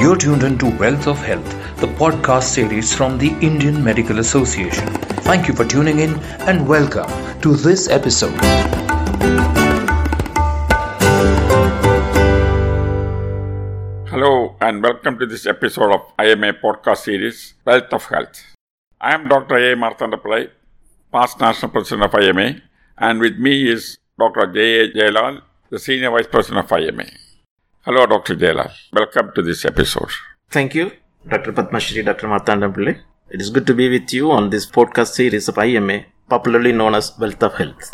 You're tuned in to Wealth of Health, the podcast series from the Indian Medical Association. Thank you for tuning in and welcome to this episode. Hello and welcome to this episode of IMA podcast series Wealth of Health. I am Dr. A. Marthanda Pillai, past national president of IMA, and with me is Dr. J. A. Jayalal, the senior vice president of IMA. Hello, Dr. Jayalal. Welcome to this episode. Thank you, Dr. Padmashri, Dr. Marthanda Pillai. It is good to be with you on this podcast series of IMA, popularly known as Wealth of Health.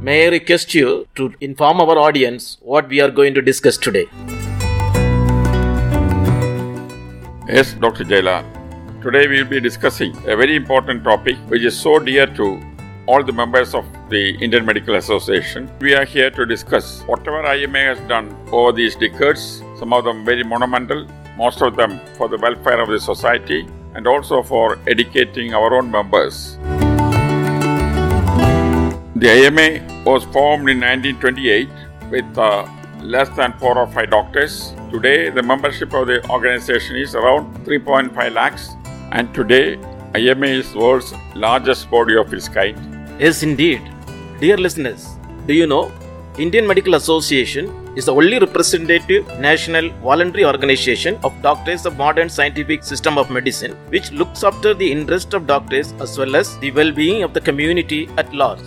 May I request you to inform our audience what we are going to discuss today? Yes, Dr. Jayalal. Today we will be discussing a very important topic which is so dear to all the members of the Indian Medical Association. We are here to discuss whatever IMA has done over these decades, some of them very monumental, most of them for the welfare of the society and also for educating our own members. The IMA was formed in 1928 with uh, less than 4 or 5 doctors. Today, the membership of the organization is around 3.5 lakhs, and today, IMA is world's largest body of its kind. Yes, indeed. Dear listeners, do you know Indian Medical Association is the only representative national voluntary organization of doctors of modern scientific system of medicine which looks after the interest of doctors as well as the well-being of the community at large.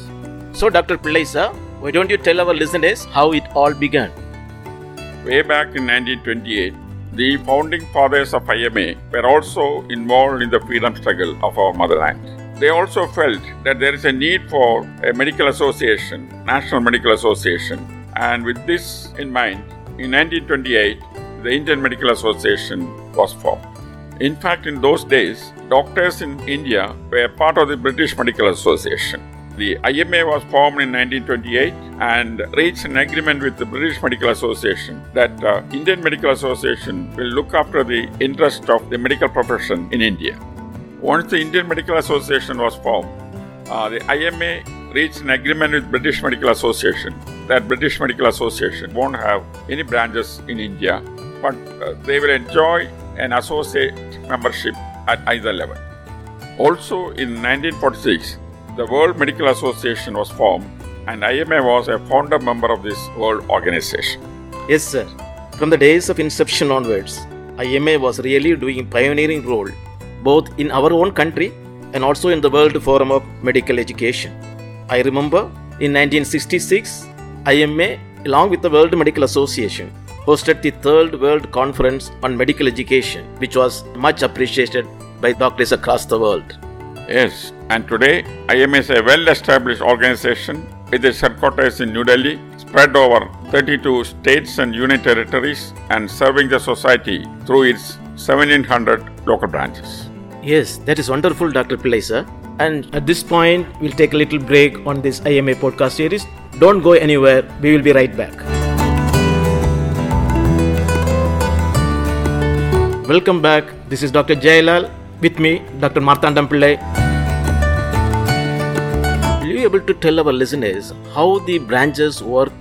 So Dr. Pillai sir, why don't you tell our listeners how it all began? Way back in 1928, the founding fathers of IMA were also involved in the freedom struggle of our motherland. They also felt that there is a need for a medical association, National Medical Association, and with this in mind, in 1928, the Indian Medical Association was formed. In fact, in those days, doctors in India were part of the British Medical Association. The IMA was formed in 1928 and reached an agreement with the British Medical Association that uh, Indian Medical Association will look after the interest of the medical profession in India. Once the Indian Medical Association was formed, uh, the IMA reached an agreement with British Medical Association that British Medical Association won't have any branches in India, but uh, they will enjoy an associate membership at either level. Also in 1946, the World Medical Association was formed and IMA was a founder member of this world organization. Yes, sir. From the days of inception onwards, IMA was really doing pioneering role both in our own country and also in the World Forum of Medical Education. I remember in 1966, IMA, along with the World Medical Association, hosted the third World Conference on Medical Education, which was much appreciated by doctors across the world. Yes, and today IMA is a well established organization with its headquarters in New Delhi, spread over 32 states and union territories, and serving the society through its 1700 local branches. Yes, that is wonderful, Dr. Pillai sir. And at this point, we'll take a little break on this IMA podcast series. Don't go anywhere, we will be right back. Welcome back. This is Dr. Jayalal. With me, Dr. Marthandam Pillai. Will you be able to tell our listeners how the branches work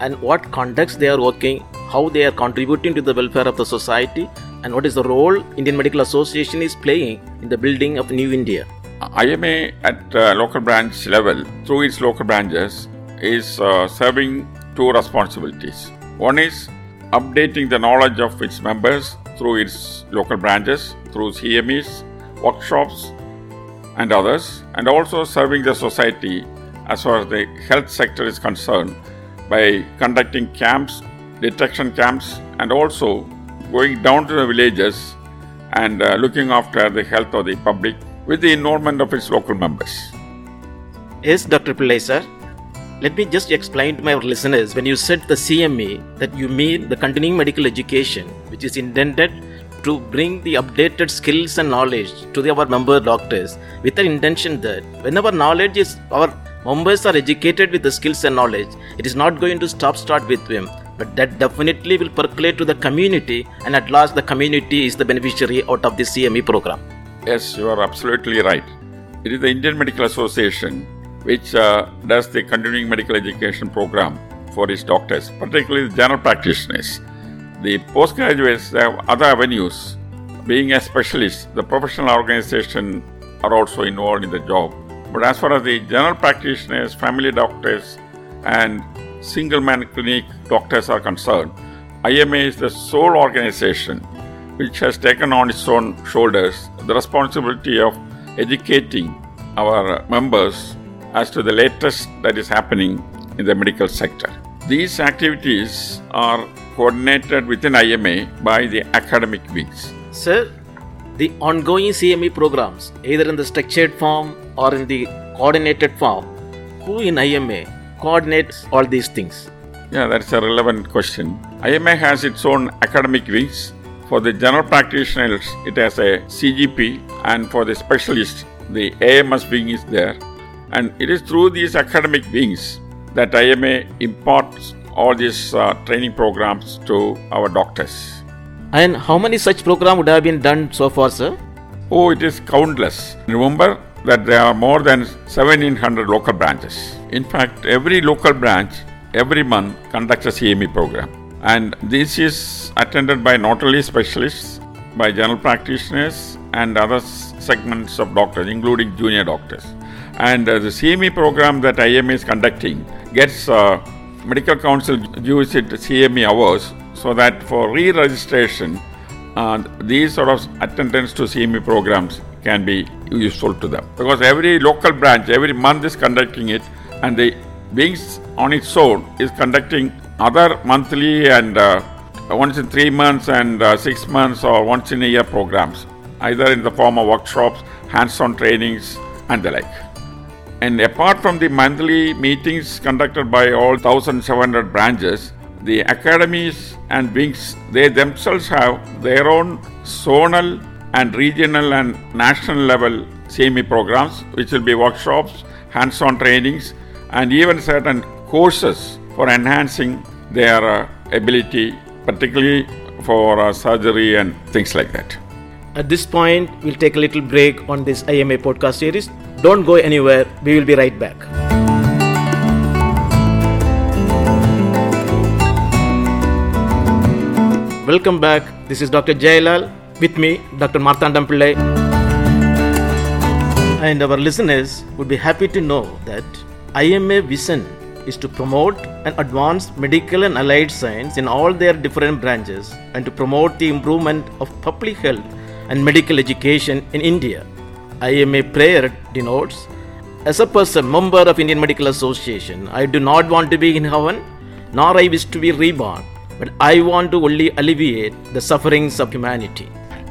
and what context they are working, how they are contributing to the welfare of the society, and what is the role Indian Medical Association is playing in the building of New India? IMA at uh, local branch level, through its local branches, is uh, serving two responsibilities. One is updating the knowledge of its members through its local branches, through CMEs, workshops, and others, and also serving the society as far as the health sector is concerned by conducting camps, detection camps, and also going down to the villages and uh, looking after the health of the public with the involvement of its local members. Yes, Dr. Pillai sir. Let me just explain to my listeners when you said the CME that you mean the continuing medical education, which is intended to bring the updated skills and knowledge to the, our member doctors with the intention that whenever knowledge is our members are educated with the skills and knowledge, it is not going to stop start with them, but that definitely will percolate to the community and at last the community is the beneficiary out of the CME program. Yes, you are absolutely right. It is the Indian Medical Association which uh, does the continuing medical education program for its doctors, particularly the general practitioners. The postgraduates have other avenues. Being a specialist, the professional organization are also involved in the job. But as far as the general practitioners, family doctors, and single man clinic doctors are concerned, IMA is the sole organization which has taken on its own shoulders the responsibility of educating our members as to the latest that is happening in the medical sector. These activities are coordinated within IMA by the academic wings. Sir, the ongoing CME programs, either in the structured form or in the coordinated form, who in IMA coordinates all these things? Yeah, that's a relevant question. IMA has its own academic wings. For the general practitioners, it has a CGP, and for the specialists, the AMS wing is there. And it is through these academic wings that IMA imparts all these uh, training programs to our doctors. And how many such programs would have been done so far, sir? Oh, it is countless. Remember that there are more than 1700 local branches. In fact, every local branch every month conducts a CME program. And this is attended by not only specialists, by general practitioners and other segments of doctors, including junior doctors. And uh, the CME program that IMA is conducting gets uh, medical council use it CME hours so that for re-registration, uh, these sort of attendance to CME programs can be useful to them because every local branch every month is conducting it, and the wings on its own is conducting other monthly and uh, once in three months and uh, six months or once in a year programs, either in the form of workshops, hands-on trainings, and the like. And apart from the monthly meetings conducted by all 1,700 branches, the academies and wings, they themselves have their own zonal and regional and national level CME programs, which will be workshops, hands on trainings, and even certain courses for enhancing their uh, ability, particularly for uh, surgery and things like that. At this point, we'll take a little break on this IMA podcast series. Don't go anywhere, we will be right back. Welcome back. This is Dr. Jayalal. With me, Dr. Marthandam Pillai. And our listeners would be happy to know that IMA vision is to promote and advance medical and allied science in all their different branches and to promote the improvement of public health and medical education in India. IMA prayer denotes as a person member of Indian Medical Association, I do not want to be in heaven, nor I wish to be reborn, but I want to only alleviate the sufferings of humanity.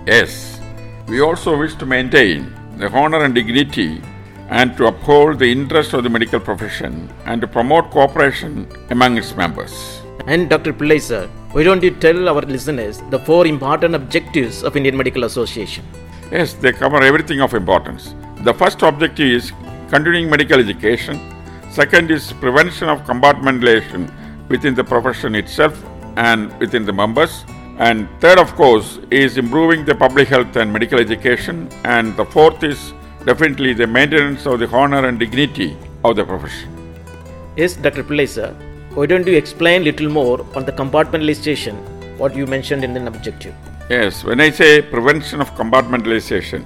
Yes, we also wish to maintain the honor and dignity and to uphold the interests of the medical profession and to promote cooperation among its members. And Dr. Pillai sir, why don't you tell our listeners the four important objectives of Indian Medical Association? Yes, they cover everything of importance. The first objective is continuing medical education. Second is prevention of compartmentalization within the profession itself and within the members. And third, of course, is improving the public health and medical education. And the fourth is definitely the maintenance of the honor and dignity of the profession. Yes, Dr. Pillai sir, why don't you explain little more on the compartmentalization, what you mentioned in the objective? Yes, when I say prevention of compartmentalization,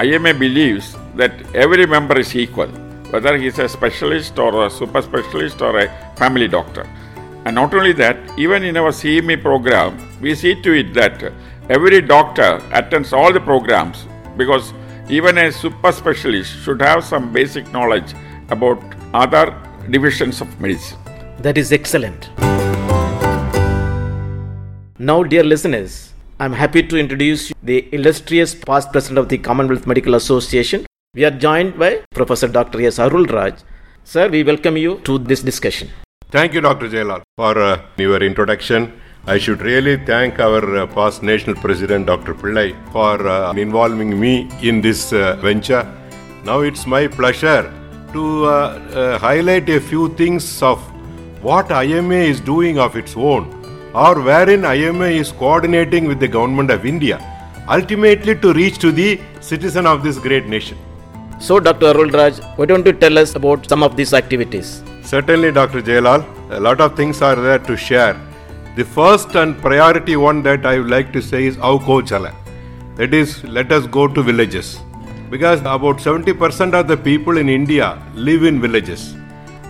IMA believes that every member is equal, whether he is a specialist or a super specialist or a family doctor. And not only that, even in our CME program, we see to it that every doctor attends all the programs because even a super specialist should have some basic knowledge about other divisions of medicine. That is excellent. Now, dear listeners, I'm happy to introduce the illustrious past president of the Commonwealth Medical Association. We are joined by Professor Dr. S. Arul Raj. Sir, we welcome you to this discussion. Thank you, Dr. Jayalal, for uh, your introduction. I should really thank our uh, past national president, Dr. Pillai, for uh, involving me in this uh, venture. Now it's my pleasure to uh, uh, highlight a few things of what IMA is doing of its own, or wherein IMA is coordinating with the government of India, ultimately to reach to the citizen of this great nation. So, Dr. Arul Raj, why don't you tell us about some of these activities? Certainly, Dr. Jayalal, a lot of things are there to share. The first and priority one that I would like to say is Auko Chala. That is, let us go to villages. Because about 70% of the people in India live in villages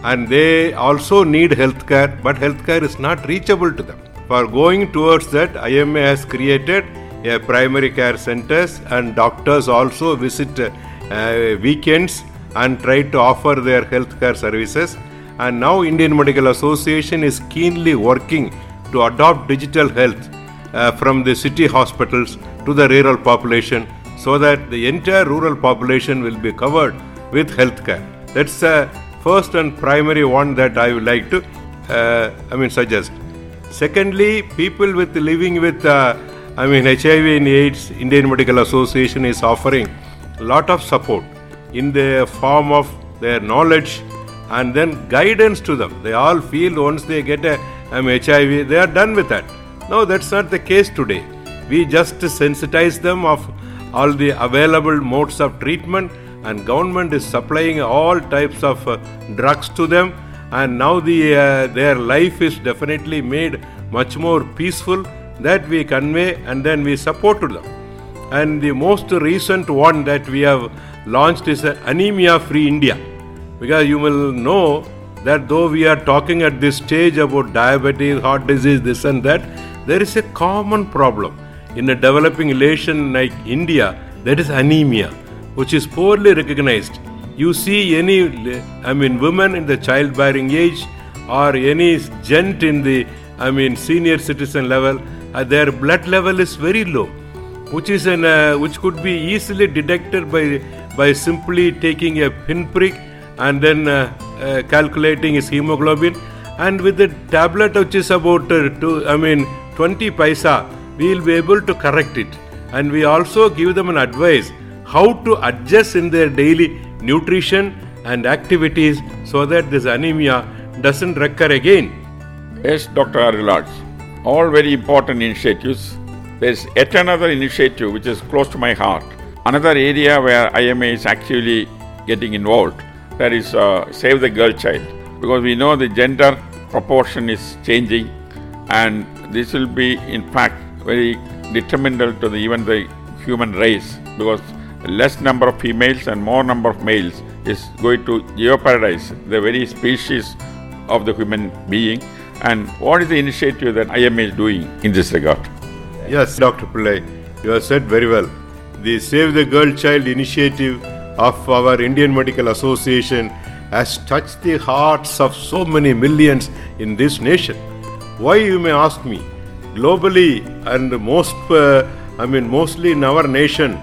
and they also need healthcare, but healthcare is not reachable to them. For going towards that, IMA has created a primary care centers and doctors also visit uh, weekends and try to offer their healthcare services. And now Indian Medical Association is keenly working to adopt digital health uh, from the city hospitals to the rural population so that the entire rural population will be covered with healthcare. That's the first and primary one that I would like to, uh, I mean, suggest. Secondly, people with living with, uh, I mean, HIV and AIDS, Indian Medical Association is offering a lot of support in the form of their knowledge and then guidance to them. They all feel once they get a um, HIV, they are done with that. No, that's not the case today. We just sensitize them of all the available modes of treatment and government is supplying all types of uh, drugs to them and now the uh, their life is definitely made much more peaceful that we convey and then we support to them and the most recent one that we have launched is anemia free india because you will know that though we are talking at this stage about diabetes heart disease this and that there is a common problem in a developing nation like india that is anemia which is poorly recognized. You see any i mean women in the childbearing age or any gent in the i mean senior citizen level uh, their blood level is very low which is an uh, which could be easily detected by by simply taking a pinprick and then uh, uh, calculating his hemoglobin and with the tablet which is about uh, i mean 20 paisa we will be able to correct it and we also give them an advice how to adjust in their daily nutrition and activities so that this anemia doesn't recur again. Yes, Dr. Arul Raj, all very important initiatives. There's yet another initiative which is close to my heart. Another area where IMA is actually getting involved, that is uh, Save the Girl Child. Because we know the gender proportion is changing and this will be in fact very detrimental to the, even the human race because less number of females and more number of males is going to jeopardize the very species of the human being. And what is the initiative that IMA is doing in this regard? Yes, Dr. Pillai, you have said very well. The Save the Girl Child initiative of our Indian Medical Association has touched the hearts of so many millions in this nation. Why, you may ask me? Globally and most, uh, I mean, mostly in our nation,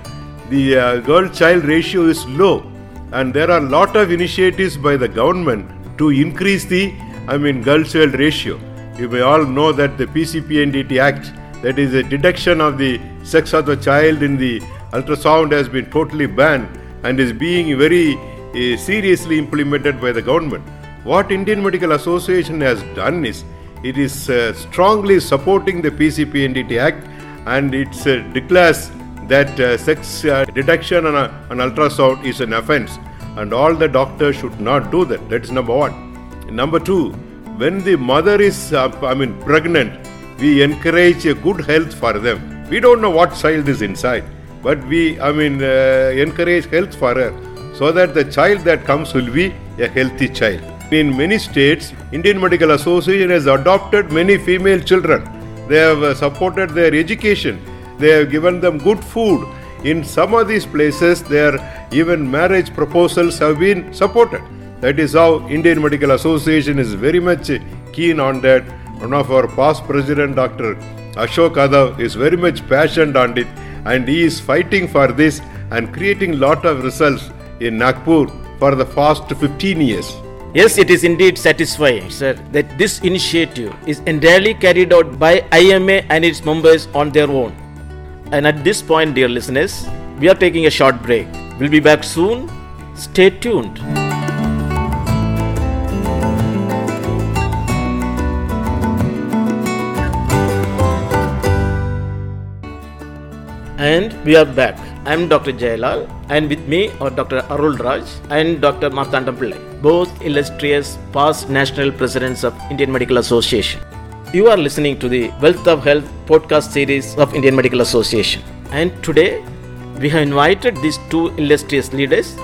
the uh, girl child ratio is low and there are a lot of initiatives by the government to increase the i mean girl child ratio you may all know that the pcpndt act that is a deduction of the sex of the child in the ultrasound has been totally banned and is being very uh, seriously implemented by the government what indian medical association has done is it is uh, strongly supporting the PCP pcpndt act and it uh, declares that sex detection on, a, on ultrasound is an offense and all the doctors should not do that. That is number one. Number two, when the mother is, I mean, pregnant, we encourage a good health for them. We don't know what child is inside, but we, I mean, uh, encourage health for her so that the child that comes will be a healthy child. In many states, Indian Medical Association has adopted many female children. They have uh, supported their education they have given them good food. In some of these places, their even marriage proposals have been supported. That is how Indian Medical Association is very much keen on that. One of our past president, Dr. Ashok Adhao, is very much passionate on it, and he is fighting for this and creating lot of results in Nagpur for the past 15 years. Yes, it is indeed satisfying, sir, that this initiative is entirely carried out by IMA and its members on their own. And at this point, dear listeners, we are taking a short break. We'll be back soon. Stay tuned. And we are back. I'm Dr. Jayalal, and with me are Dr. Arul Raj and Dr. Marthandam Pillai, both illustrious past national presidents of Indian Medical Association. You are listening to the Wealth of Health podcast series of Indian Medical Association. And today we have invited these two illustrious leaders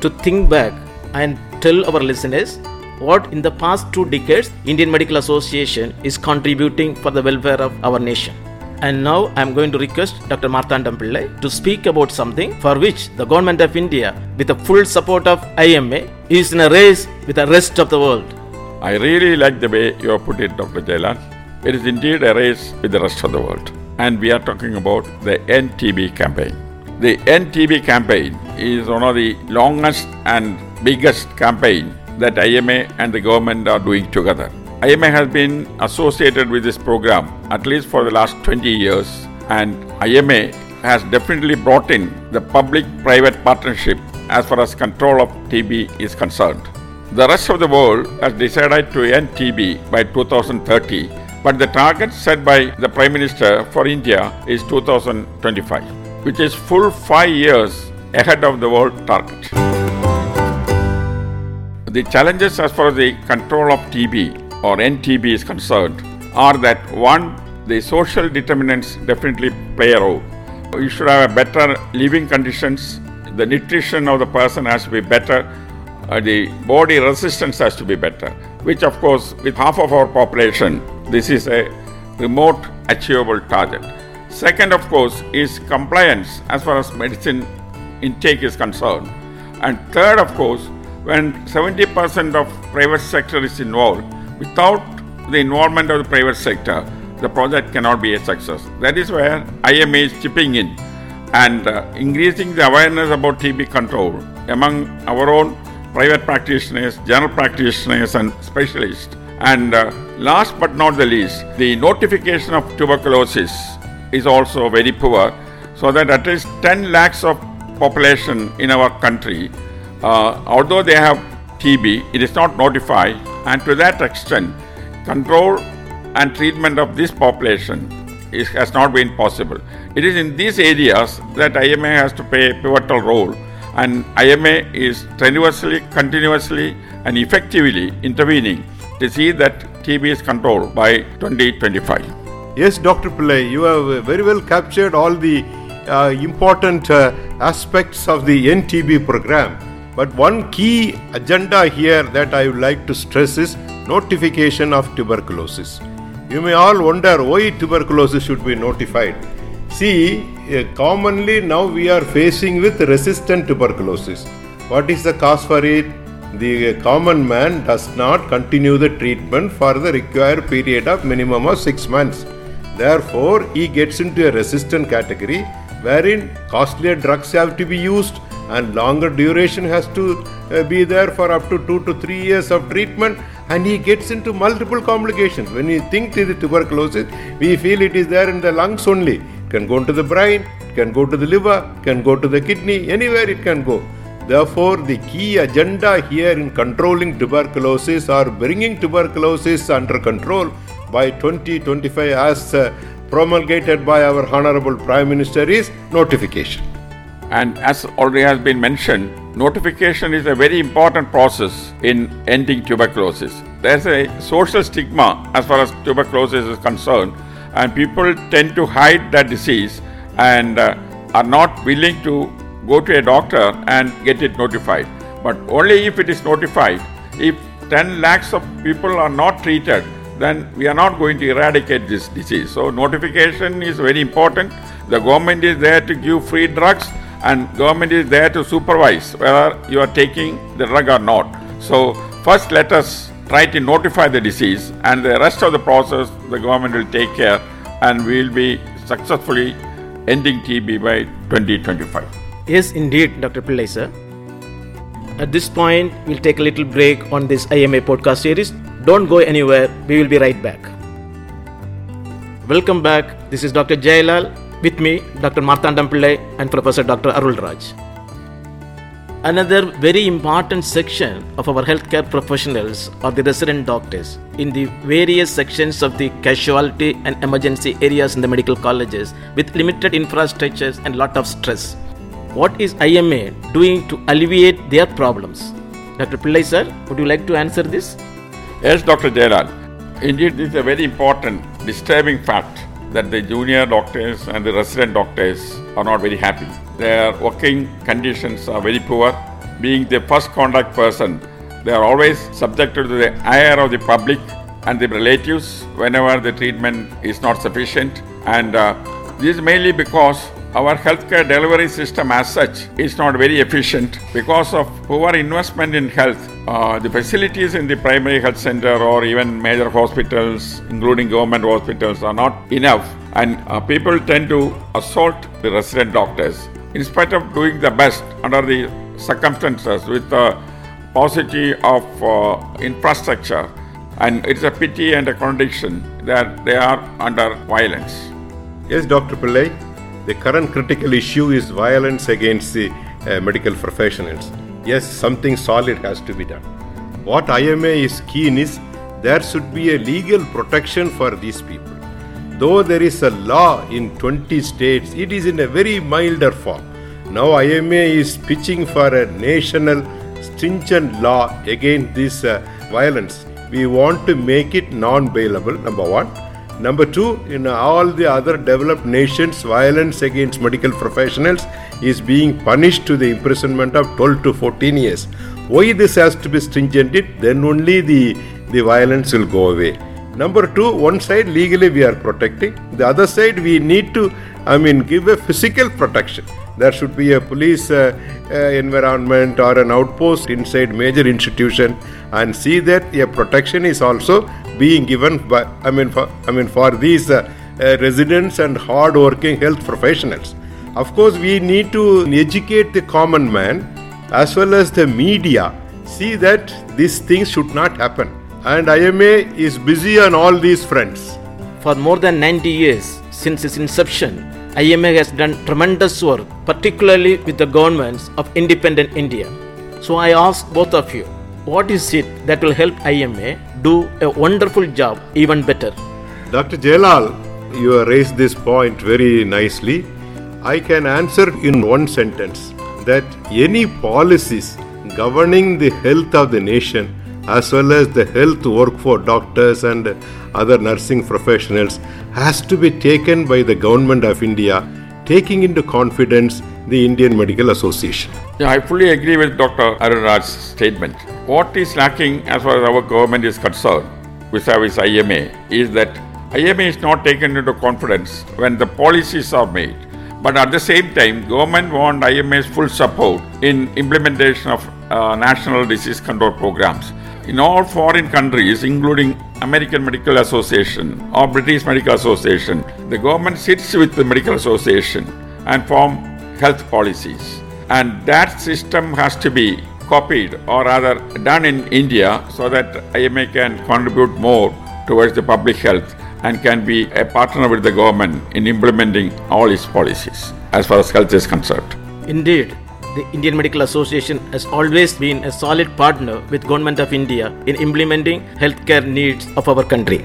to think back and tell our listeners what in the past two decades Indian Medical Association is contributing for the welfare of our nation. And now I am going to request Dr. Marthandam Pillai to speak about something for which the government of India, with the full support of IMA, is in a race with the rest of the world. I really like the way you have put it, Dr. Jayalal. It is indeed a race with the rest of the world. And we are talking about the End TB campaign. The End TB campaign is one of the longest and biggest campaign that IMA and the government are doing together. IMA has been associated with this program at least for the last 20 years, and IMA has definitely brought in the public private partnership as far as control of TB is concerned. The rest of the world has decided to end TB by 2030, but the target set by the Prime Minister for India is 2025, which is full five years ahead of the world target. The challenges as far as the control of TB or End TB is concerned are that one, the social determinants definitely play a role. You should have a better living conditions, the nutrition of the person has to be better, uh, the body resistance has to be better, which of course, with half of our population, this is a remote achievable target. Second, of course, is compliance as far as medicine intake is concerned. And third, of course, when 70% of private sector is involved, without the involvement of the private sector, the project cannot be a success. That is where IMA is chipping in and uh, increasing the awareness about TB control among our own private practitioners, general practitioners, and specialists. And uh, last but not the least, the notification of tuberculosis is also very poor, so that at least 10 lakhs of population in our country, uh, although they have TB, it is not notified, and to that extent, control and treatment of this population is, has not been possible. It is in these areas that IMA has to play a pivotal role, and IMA is strenuously, continuously, and effectively intervening to see that TB is controlled by 2025. Yes, Dr. Pillai, you have very well captured all the uh, important uh, aspects of the End TB program. But one key agenda here that I would like to stress is notification of tuberculosis. You may all wonder why tuberculosis should be notified. See, uh, commonly now we are facing with resistant tuberculosis. What is the cause for it? The common man does not continue the treatment for the required period of minimum of 6 months. Therefore, he gets into a resistant category wherein costlier drugs have to be used and longer duration has to uh, be there for up to 2 to 3 years of treatment and he gets into multiple complications. When we think it is tuberculosis, we feel it is there in the lungs only. It can go into the brain, it can go to the liver, can go to the kidney, anywhere it can go. Therefore, the key agenda here in controlling tuberculosis or bringing tuberculosis under control by 2025 as uh, promulgated by our Honorable Prime Minister is notification. And as already has been mentioned, notification is a very important process in ending tuberculosis. There's a social stigma as far as tuberculosis is concerned, and people tend to hide that disease and uh, are not willing to go to a doctor and get it notified. But only if it is notified, if 10 lakhs of people are not treated, then we are not going to eradicate this disease. So, notification is very important. The government is there to give free drugs and government is there to supervise whether you are taking the drug or not. So first let us try to notify the disease and the rest of the process the government will take care and we will be successfully ending TB by 2025. Yes, indeed, Dr. Pillai sir. At this point, we'll take a little break on this IMA podcast series. Don't go anywhere, we will be right back. Welcome back. This is Dr. Jayalal with me, Dr. Marthandam Pillai and Professor Dr. Arul Raj. Another very important section of our healthcare professionals are the resident doctors in the various sections of the casualty and emergency areas in the medical colleges with limited infrastructures and lot of stress. What is IMA doing to alleviate their problems? Dr. Pillai sir, would you like to answer this? Yes, Dr. Jayalal. Indeed, this is a very important, disturbing fact that the junior doctors and the resident doctors are not very happy. Their working conditions are very poor. Being the first contact person, they are always subjected to the ire of the public and the relatives whenever the treatment is not sufficient. And uh, this is mainly because our healthcare delivery system as such is not very efficient because of poor investment in health. Uh, the facilities in the primary health center or even major hospitals, including government hospitals, are not enough, and uh, people tend to assault the resident doctors. In spite of doing the best under the circumstances with the paucity of uh, infrastructure, and it's a pity and a contradiction that they are under violence. Yes, Dr. Pillai, the current critical issue is violence against the uh, medical professionals. Yes, something solid has to be done. What IMA is keen is there should be a legal protection for these people. Though there is a law in 20 states, it is in a very milder form. Now IMA is pitching for a national stringent law against this uh, violence. We want to make it non-bailable, number one. Number two, in all the other developed nations, violence against medical professionals is being punished to the imprisonment of 12 to 14 years. Why this has to be stringented? Then only the, the violence will go away. Number two, one side legally we are protecting, the other side we need to, I mean, give a physical protection. There should be a police uh, uh, environment or an outpost inside major institution and see that a protection is also being given by, I mean, for, I mean, for these uh, uh, residents and hard-working health professionals. Of course, we need to educate the common man as well as the media. See that these things should not happen. And IMA is busy on all these fronts. For more than 90 years since its inception, IMA has done tremendous work, particularly with the governments of independent India. So I ask both of you, what is it that will help IMA do a wonderful job even better? Dr. Jayalal, you have raised this point very nicely. I can answer in one sentence that any policies governing the health of the nation as well as the health work for doctors and other nursing professionals has to be taken by the government of India, taking into confidence the Indian Medical Association. Yeah, I fully agree with Dr. Arulraj's statement. What is lacking as far as our government is concerned vis-a-vis IMA is that IMA is not taken into confidence when the policies are made. But at the same time, government want IMA's full support in implementation of uh, national disease control programs. In all foreign countries, including American Medical Association or British Medical Association, the government sits with the medical association and form health policies. And that system has to be copied or rather done in India so that IMA can contribute more towards the public health and can be a partner with the government in implementing all its policies as far as health is concerned. Indeed, the Indian Medical Association has always been a solid partner with Government of India in implementing healthcare needs of our country.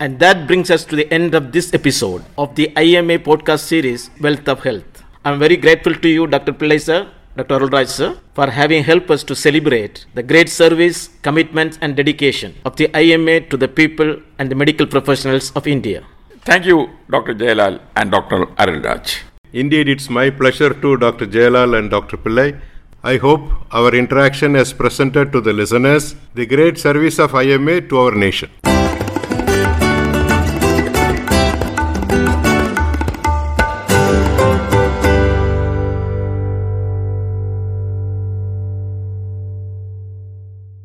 And that brings us to the end of this episode of the IMA podcast series Wealth of Health. I'm very grateful to you, Dr. Pillai sir, Dr. Arulraj sir, for having helped us to celebrate the great service, commitment, and dedication of the IMA to the people and the medical professionals of India. Thank you, Dr. Jayalal and Dr. Arulraj. Indeed, it's my pleasure to Dr. Jayalal and Dr. Pillai. I hope our interaction has presented to the listeners the great service of IMA to our nation.